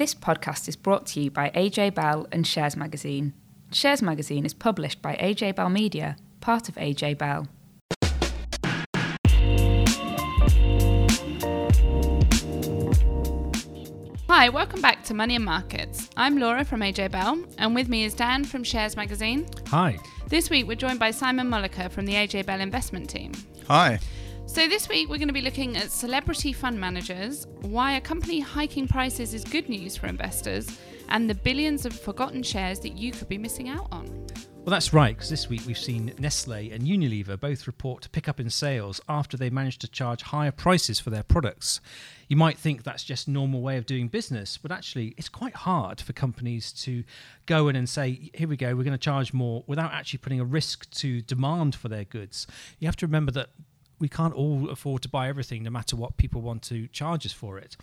This podcast is brought to you by AJ Bell and Shares Magazine. Shares Magazine is published by AJ Bell Media, part of AJ Bell. Hi, welcome back to Money and Markets. I'm Laura from AJ Bell, and with me is Dan from Shares Magazine. Hi. This week we're joined by Simon Mulliker from the AJ Bell investment team. Hi. So, this week we're going to be looking at celebrity fund managers, why a company hiking prices is good news for investors, and the billions of forgotten shares that you could be missing out on. Well, that's right, because this week we've seen Nestle and Unilever both report to pick up in sales after they managed to charge higher prices for their products. You might think that's just normal way of doing business, but actually, it's quite hard for companies to go in and say, here we go, we're going to charge more without actually putting a risk to demand for their goods. You have to remember that we can't all afford to buy everything, no matter what people want to charge us for it.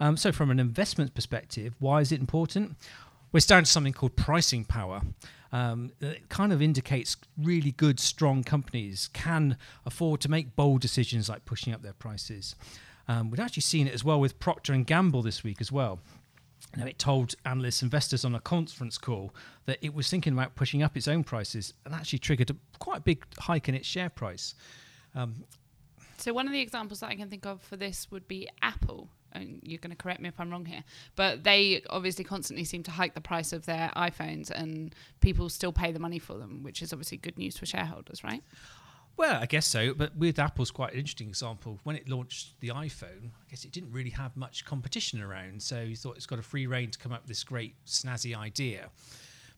Um, so, from an investment perspective, why is it important? We're down to something called pricing power. Um, it kind of indicates really good, strong companies can afford to make bold decisions like pushing up their prices. Um, we've actually seen it as well with Procter and Gamble this week as well. Now, it told analysts, investors on a conference call that it was thinking about pushing up its own prices and actually triggered a, quite big hike in its share price. Um, so, one of the examples that I can think of for this would be Apple and you're going to correct me if I'm wrong here, but they obviously constantly seem to hike the price of their iPhones, and people still pay the money for them, which is obviously good news for shareholders, right? Well, I guess so. But with Apple's quite an interesting example. When it launched the iPhone, I guess it didn't really have much competition around. So you thought it's got a free rein to come up with this great snazzy idea.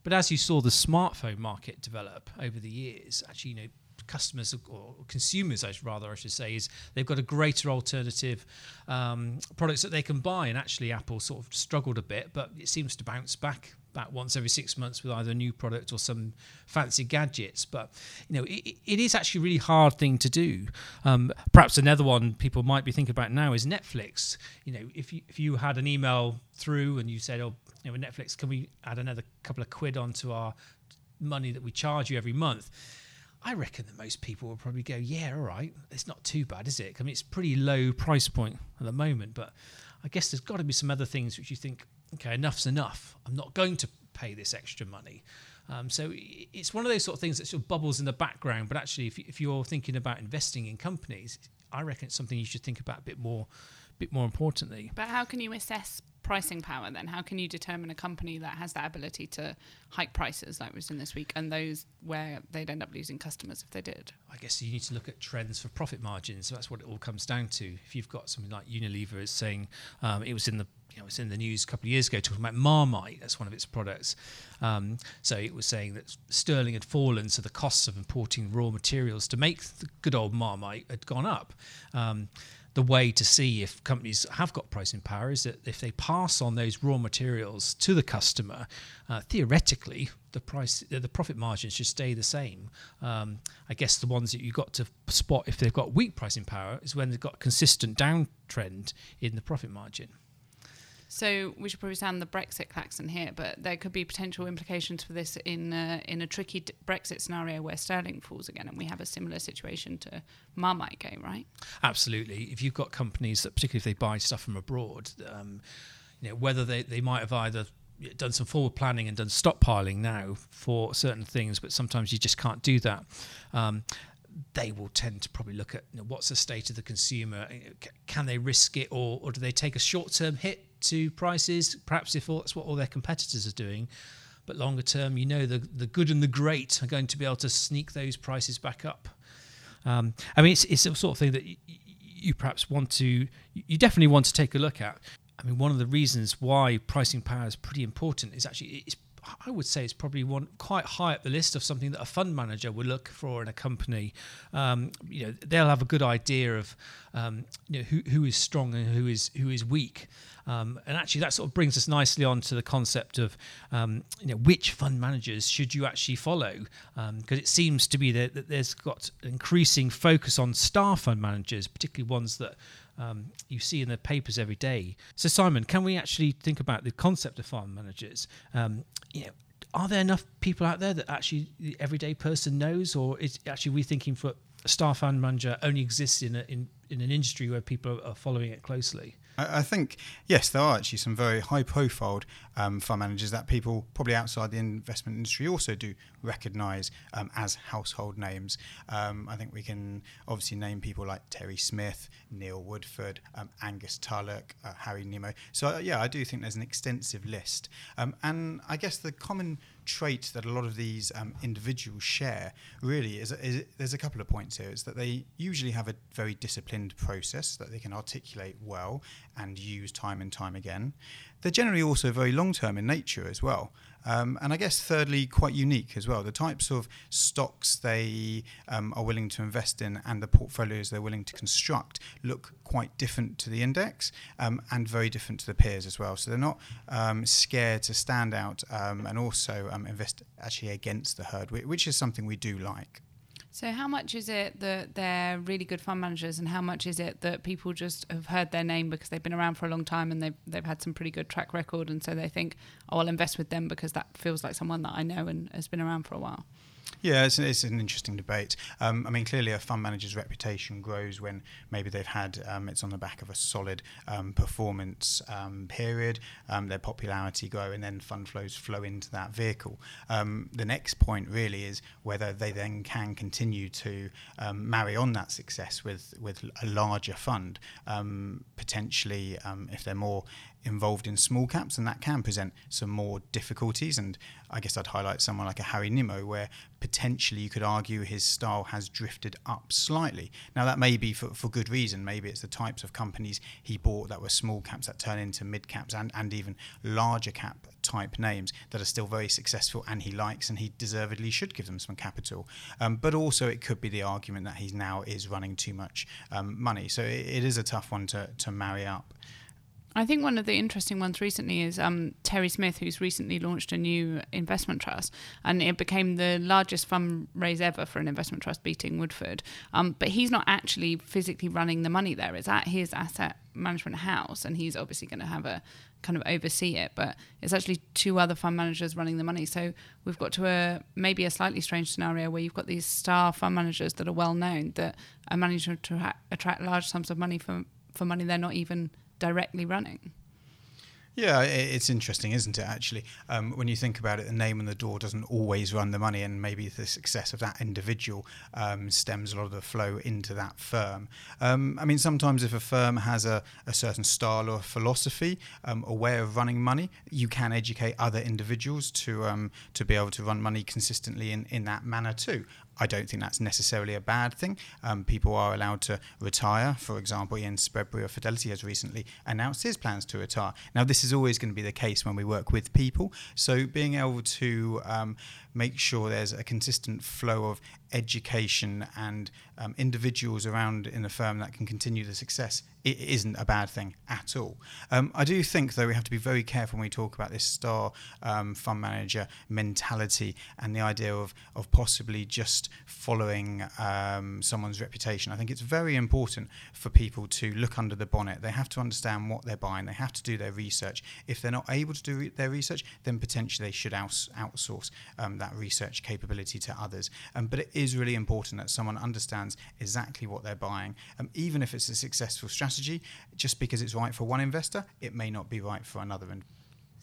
But as you saw the smartphone market develop over the years, actually, you know, customers or consumers, I should, rather, I should say, is they've got a greater alternative um, products that they can buy. And actually, Apple sort of struggled a bit, but it seems to bounce back back once every six months with either a new product or some fancy gadgets. But you know, it, it is actually a really hard thing to do. Um, perhaps another one people might be thinking about now is Netflix. You know, if you if you had an email through and you said, "Oh, you know, Netflix, can we add another couple of quid onto our money that we charge you every month?" I reckon that most people will probably go, yeah, all right, it's not too bad, is it? I mean, it's pretty low price point at the moment, but I guess there's got to be some other things which you think, okay, enough's enough. I'm not going to pay this extra money. Um, so it's one of those sort of things that sort of bubbles in the background, but actually, if, if you're thinking about investing in companies, I reckon it's something you should think about a bit more, bit more importantly. But how can you assess pricing power then? How can you determine a company that has that ability to hike prices like was in this week and those where they'd end up losing customers if they did? I guess you need to look at trends for profit margins. So that's what it all comes down to. If you've got something like Unilever is saying um, it was in the you know, it was in the news a couple of years ago talking about Marmite. That's one of its products. Um, so it was saying that sterling had fallen, so the costs of importing raw materials to make the good old Marmite had gone up. Um, the way to see if companies have got pricing power is that if they pass on those raw materials to the customer, uh, theoretically the price, the profit margins should stay the same. Um, I guess the ones that you've got to spot if they've got weak pricing power is when they've got consistent downtrend in the profit margin. So we should probably sound the Brexit klaxon here, but there could be potential implications for this in uh, in a tricky d- Brexit scenario where sterling falls again, and we have a similar situation to Marmitegate, right? Absolutely. If you've got companies that, particularly if they buy stuff from abroad, um, you know whether they, they might have either done some forward planning and done stockpiling now for certain things, but sometimes you just can't do that. Um, they will tend to probably look at you know, what's the state of the consumer. Can they risk it, or, or do they take a short term hit to prices, perhaps if all, that's what all their competitors are doing. But longer term, you know, the, the good and the great are going to be able to sneak those prices back up. Um, I mean, it's, it's the sort of thing that you, you perhaps want to, you definitely want to take a look at. I mean, one of the reasons why pricing power is pretty important is actually it's I would say it's probably one quite high up the list of something that a fund manager would look for in a company. Um, you know, they'll have a good idea of um, you know who, who is strong and who is who is weak. Um, and actually, that sort of brings us nicely on to the concept of um, you know which fund managers should you actually follow because um, it seems to be that, that there's got increasing focus on star fund managers, particularly ones that um, you see in the papers every day. So, Simon, can we actually think about the concept of fund managers? Um, you know, are there enough people out there that actually the everyday person knows, or is actually we thinking for a star fund manager only exists in, a, in in an industry where people are following it closely? I, think yes, there are actually some very high-profiled um, fund managers that people probably outside the investment industry also do recognise um, as household names. Um, I think we can obviously name people like Terry Smith, Neil Woodford, um, Angus Tulloch, uh, Harry Nimmo. So uh, yeah, I do think there's an extensive list, um, and I guess the common trait that a lot of these um, individuals share really is, is, there's a couple of points here. Is that they usually have a very disciplined process that they can articulate well and use time and time again. They're generally also very long term in nature as well. Um, and I guess, thirdly, quite unique as well. The types of stocks they um, are willing to invest in and the portfolios they're willing to construct look quite different to the index um, and very different to the peers as well. So they're not um, scared to stand out um, and also um, invest actually against the herd, which is something we do like. So, how much is it that they're really good fund managers, and how much is it that people just have heard their name because they've been around for a long time and they've they've had some pretty good track record, and so they think, "Oh, I'll invest with them because that feels like someone that I know and has been around for a while." Yeah, it's, it's an interesting debate. Um, I mean, clearly, a fund manager's reputation grows when maybe they've had um, it's on the back of a solid um, performance um, period, um, their popularity grow, and then fund flows flow into that vehicle. Um, the next point really is whether they then can continue to marry on that success with with a larger fund, potentially if they're more involved in small caps, and that can present some more difficulties. And I guess I'd highlight someone like a Harry Nimmo, where potentially you could argue his style has drifted up slightly. Now, that may be for, for good reason. Maybe it's the types of companies he bought that were small caps that turn into mid caps and, and even larger cap type names that are still very successful and he likes and he deservedly should give them some capital. Um, but also, it could be the argument that he now is running too much um, money. So it, it is a tough one to, to marry up. I think one of the interesting ones recently is um, Terry Smith, who's recently launched a new investment trust, and it became the largest fundraise ever for an investment trust, beating Woodford. Um, but he's not actually physically running the money there; it's at his asset management house, and he's obviously going to have a kind of oversee it. But it's actually two other fund managers running the money. So we've got to a maybe a slightly strange scenario where you've got these star fund managers that are well known that are managing to attract large sums of money for for money they're not even directly running. Yeah, it's interesting, isn't it? Actually, um, when you think about it, the name on the door doesn't always run the money, and maybe the success of that individual um, stems a lot of the flow into that firm. Um, I mean, sometimes if a firm has a, a certain style or philosophy, um, a way of running money, you can educate other individuals to um, to be able to run money consistently in, in that manner too. I don't think that's necessarily a bad thing. Um, people are allowed to retire. For example, Ian Spreadbury of Fidelity has recently announced his plans to retire. Now, this is always going to be the case when we work with people. So, being able to um, make sure there's a consistent flow of education and um, individuals around in the firm that can continue the success, it isn't a bad thing at all. Um, I do think, though, we have to be very careful when we talk about this star um, fund manager mentality and the idea of, of possibly just following um, someone's reputation. I think it's very important for people to look under the bonnet. They have to understand what they're buying, they have to do their research. If they're not able to do re- their research, then potentially they should outs- outsource um, that research capability to others. Um, but it is really important that someone understands exactly what they're buying, um, even if it's a successful strategy. Just because it's right for one investor, it may not be right for another. And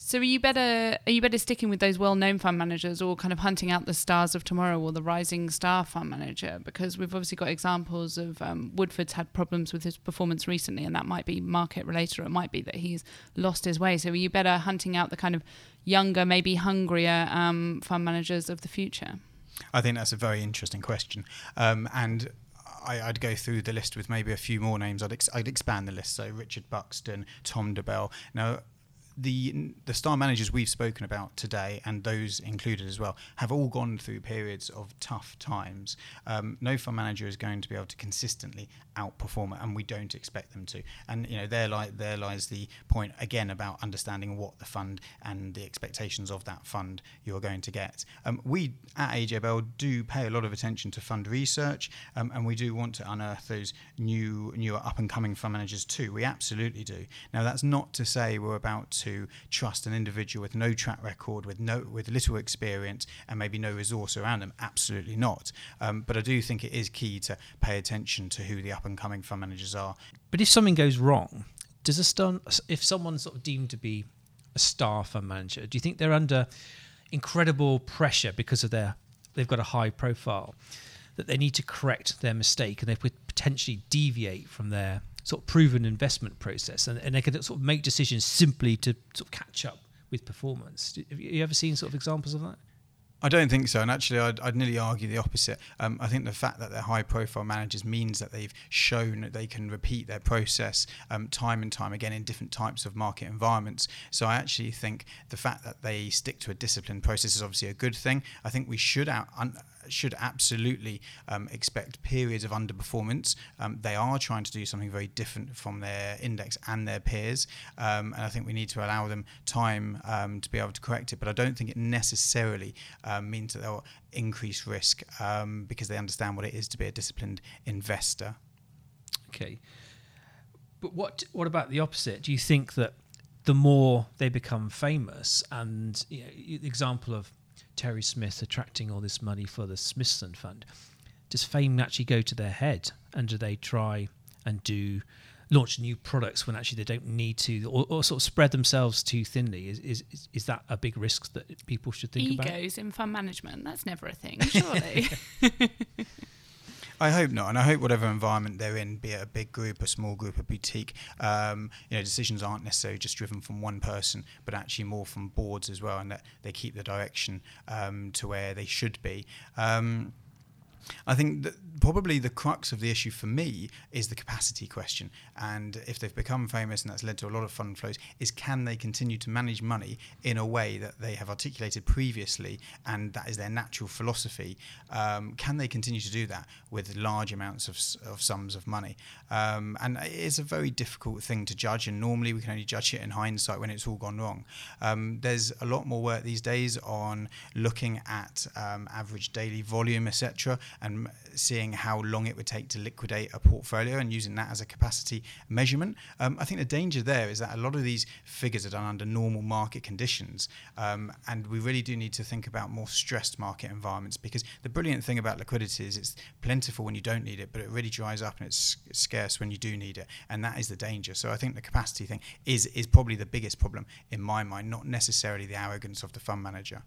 so are you better are you better sticking with those well-known fund managers or kind of hunting out the stars of tomorrow or the rising star fund manager because we've obviously got examples of um, Woodford's had problems with his performance recently and that might be market related or it might be that he's lost his way so are you better hunting out the kind of younger maybe hungrier um, fund managers of the future I think that's a very interesting question um, and I, would go through the list with maybe a few more names. I'd, ex- I'd expand the list. So Richard Buxton, Tom Dobell. Now, the the star managers we've spoken about today, and those included as well, have all gone through periods of tough times. Um, no fund manager is going to be able to consistently outperform it, and we don't expect them to. And you know, there there lies the point again about understanding what the fund and the expectations of that fund you're going to get. Um, we at AJ Bell do pay a lot of attention to fund research, um, and we do want to unearth those new newer up and coming fund managers too. We absolutely do. Now, that's not to say we're about to trust an individual with no track record, with no with little experience, and maybe no resource around them. Absolutely not. Um, but I do think it is key to pay attention to who the up and coming fund managers are. But if something goes wrong, does a stun if someone's sort of deemed to be a star fund manager, do you think they're under incredible pressure because of their they've got a high profile that they need to correct their mistake and they could potentially deviate from their sort of proven investment process and, and they could sort of make decisions simply to sort of catch up with performance. Have you ever seen sort of examples of that? I don't think so, and actually, I'd, I'd nearly argue the opposite. Um, I think the fact that they're high-profile managers means that they've shown that they can repeat their process um, time and time again in different types of market environments. So I actually think the fact that they stick to a disciplined process is obviously a good thing. I think we should out. Un- should absolutely um, expect periods of underperformance. Um, they are trying to do something very different from their index and their peers, um, and I think we need to allow them time um, to be able to correct it. But I don't think it necessarily um, means that they'll increase risk because they understand what it is to be a disciplined investor. Okay, but what what about the opposite? Do you think that the more they become famous, and you know, the example of Terry Smith attracting all this money for the Smithson Fund, does fame actually go to their head? And do they try and do launch new products when actually they don't need to, or, or sort of spread themselves too thinly? Is, is is that a big risk that people should think Egos about? Egos in fund management, that's never a thing, surely. I hope not, and I hope whatever environment they're in, be it a big group, a small group, a boutique, um, you know, decisions aren't necessarily just driven from one person, but actually more from boards as well, and that they keep the direction um, to where they should be. Um, I think that probably the crux of the issue for me is the capacity question. And if they've become famous and that's led to a lot of fund flows, is can they continue to manage money in a way that they have articulated previously and that is their natural philosophy? Um, can they continue to do that with large amounts of, of sums of money? Um, and it's a very difficult thing to judge. And normally we can only judge it in hindsight when it's all gone wrong. Um, there's a lot more work these days on looking at um, average daily volume, etc and seeing how long it would take to liquidate a portfolio and using that as a capacity measurement. Um, I think the danger there is that a lot of these figures are done under normal market conditions, um, and we really do need to think about more stressed market environments because the brilliant thing about liquidity is it's plentiful when you don't need it, but it really dries up and it's scarce when you do need it, and that is the danger. So I think the capacity thing is is probably the biggest problem in my mind, not necessarily the arrogance of the fund manager.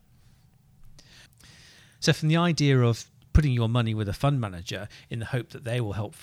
So, from the idea of putting your money with a fund manager in the hope that they will help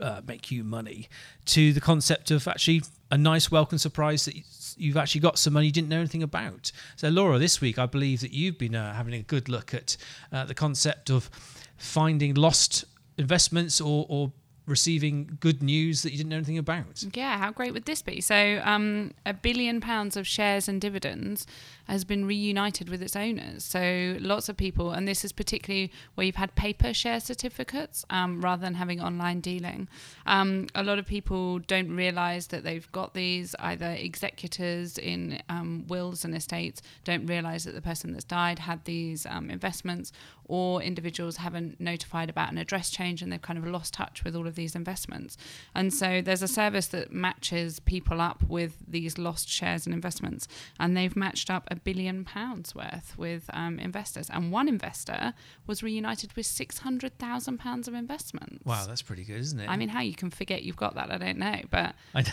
uh, make you money to the concept of actually a nice welcome surprise that you've actually got some money you didn't know anything about. So, Laura, this week I believe that you've been uh, having a good look at uh, the concept of finding lost investments or, or receiving good news that you didn't know anything about. Yeah, how great would this be? So, um, a billion pounds of shares and dividends has been reunited with its owners. So lots of people, and this is particularly where you've had paper share certificates um, rather than having online dealing. Um, a lot of people don't realise that they've got these. Either executors in um, wills and estates don't realise that the person that's died had these um, investments, or individuals haven't notified about an address change and they've kind of lost touch with all of these investments. And so there's a service that matches people up with these lost shares and investments, and they've matched up a billion pounds worth with um, investors, and one investor was reunited with six hundred thousand pounds of investments. Wow, that's pretty good, isn't it? I mean, how you can forget you've got that, I don't know, but. I,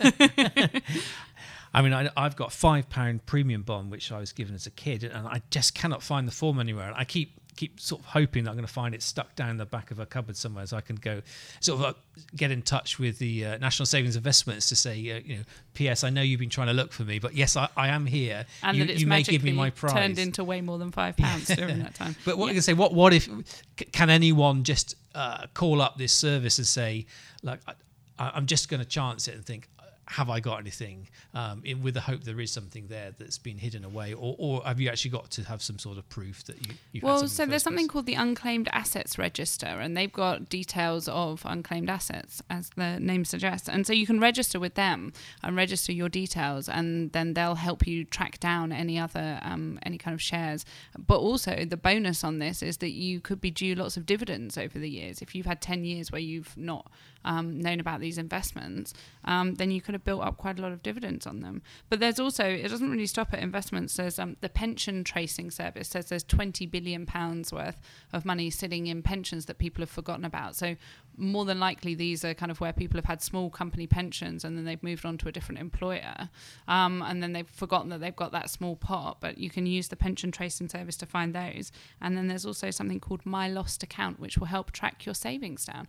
I mean, I, have got five pound premium bond which I was given as a kid, and I just cannot find the form anywhere. And I keep keep sort of hoping that I'm going to find it stuck down the back of a cupboard somewhere, so I can go sort of uh, get in touch with the uh, National Savings Investments to say, uh, you know, P.S. I know you've been trying to look for me, but yes, I, I am here. And you, that it's you may give me my prize. Turned into way more than five pounds during that time. But what yeah. you can say, what what if can anyone just uh, call up this service and say, like, I, I'm just going to chance it and think, have I got anything? Um, in, with the hope there is something there that's been hidden away, or, or have you actually got to have some sort of proof that you? You've well, so there's something called the Unclaimed Assets Register, and they've got details of unclaimed assets, as the name suggests, and so you can register with them and register your details, and then they'll help you track down any other um, any kind of shares. But also the bonus on this is that you could be due lots of dividends over the years if you've had ten years where you've not um, known about these investments, um, then you could have built up quite a lot of dividends on them. But there's also it doesn't really stop at investments. There's um, the pension tracing service says there's 20 billion pounds worth of money sitting in pensions that people have forgotten about. So more than likely these are kind of where people have had small company pensions and then they've moved on to a different employer um, and then they've forgotten that they've got that small pot but you can use the pension tracing service to find those and then there's also something called my lost account which will help track your savings down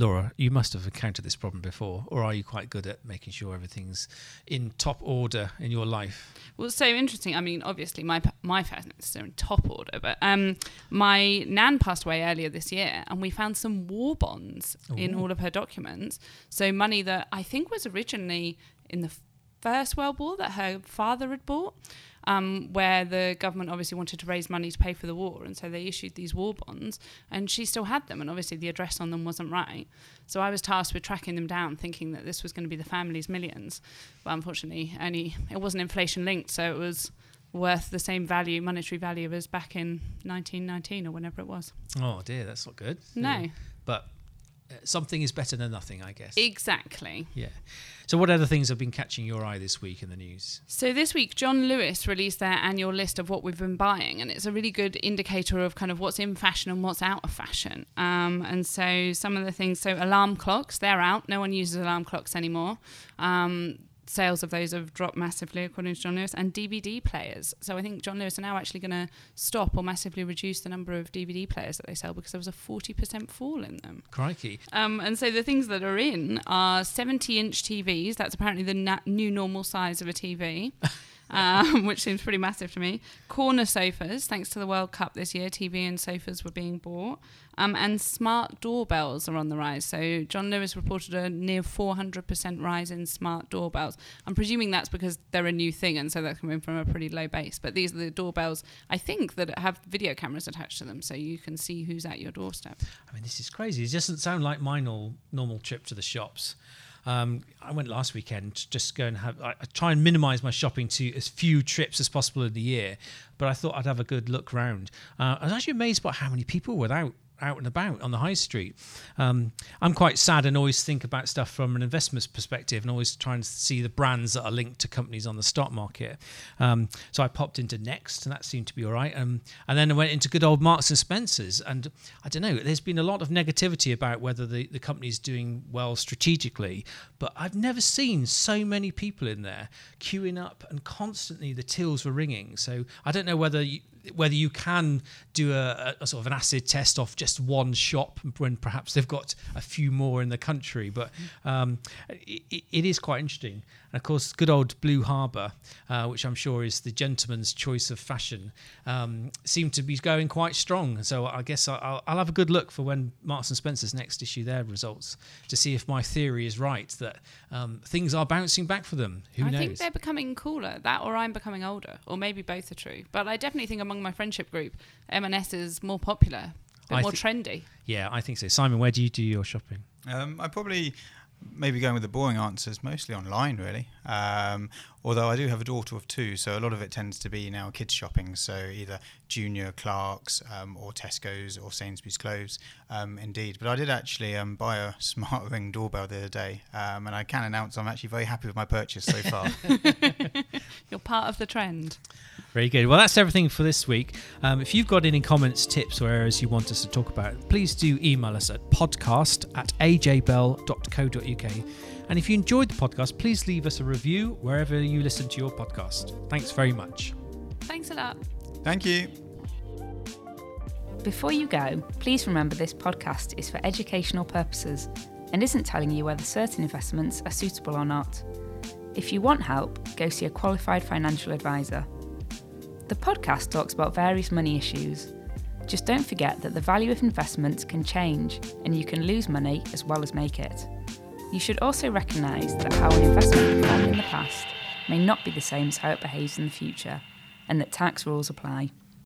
Laura, you must have encountered this problem before, or are you quite good at making sure everything's in top order in your life? Well, so interesting. I mean, obviously, my my finances are in top order, but um, my nan passed away earlier this year, and we found some war bonds Ooh. in all of her documents. So money that I think was originally in the First World War that her father had bought um, where the government obviously wanted to raise money to pay for the war, and so they issued these war bonds, and she still had them, and obviously the address on them wasn't right. So I was tasked with tracking them down, thinking that this was going to be the family's millions, but unfortunately, only it wasn't inflation linked, so it was worth the same value, monetary value, as back in 1919 or whenever it was. Oh dear, that's not good. No, but something is better than nothing, I guess. Exactly. Yeah. So, what other things have been catching your eye this week in the news? So, this week, John Lewis released their annual list of what we've been buying, and it's a really good indicator of kind of what's in fashion and what's out of fashion. Um, and so, some of the things, so alarm clocks, they're out. No one uses alarm clocks anymore. Um, sales of those have dropped massively, according to John Lewis, and DVD players. So I think John Lewis are now actually going to stop or massively reduce the number of DVD players that they sell because there was a 40% fall in them. Crikey. Um, and so the things that are in are 70 inch TVs. That's apparently the na- new normal size of a TV. um, which seems pretty massive to me. Corner sofas, thanks to the World Cup this year, TV and sofas were being bought. Um, and smart doorbells are on the rise. So John Lewis reported a near 400% rise in smart doorbells. I'm presuming that's because they're a new thing, and so that's coming from a pretty low base. But these are the doorbells, I think, that have video cameras attached to them, so you can see who's at your doorstep. I mean, this is crazy. It doesn't sound like my normal trip to the shops. Um, I went last weekend just go and have. I, I try and minimise my shopping to as few trips as possible in the year, but I thought I'd have a good look round. Uh, I was actually amazed by how many people were out out and about on the high street. Um, I'm quite sad and always think about stuff from an investment perspective and always trying to see the brands that are linked to companies on the stock market. Um, so I popped into Next and that seemed to be all right. Um, and then I went into good old Marks and Spencers. And I don't know, there's been a lot of negativity about whether the, the company's doing well strategically, but I've never seen so many people in there queuing up and constantly the tills were ringing. So I don't know whether you, whether you can do a, a, sort of an acid test off just one shop when perhaps they've got a few more in the country. But um, it, it is quite interesting. And of course, good old Blue Harbour, uh, which I'm sure is the gentleman's choice of fashion, um, seemed to be going quite strong. So I guess I'll, I'll, have a good look for when Marks and Spencer's next issue their results to see if my theory is right that um, things are bouncing back for them. Who I knows? I think they're becoming cooler. That or I'm becoming older, or maybe both are true. But I definitely think among my friendship group, M&S is more popular, a bit more th- trendy. Yeah, I think so. Simon, where do you do your shopping? Um, I probably maybe going with the boring answers, mostly online, really. Um, although I do have a daughter of two, so a lot of it tends to be now kids shopping. So either Junior Clark's um, or Tesco's or Sainsbury's Clothes, um, indeed. But I did actually um, buy a smart ring doorbell the other day, um, and I can announce I'm actually very happy with my purchase so far. You're part of the trend. Very good. Well, that's everything for this week. Um, if you've got any comments, tips, or areas you want us to talk about, please do email us at podcast at ajbell.co.uk. And if you enjoyed the podcast, please leave us a review wherever you listen to your podcast. Thanks very much. Thanks a lot. Thank you. Before you go, please remember this podcast is for educational purposes and isn't telling you whether certain investments are suitable or not. If you want help, go see a qualified financial advisor. The podcast talks about various money issues. Just don't forget that the value of investments can change and you can lose money as well as make it. You should also recognise that how an investment performed in the past may not be the same as how it behaves in the future, and that tax rules apply.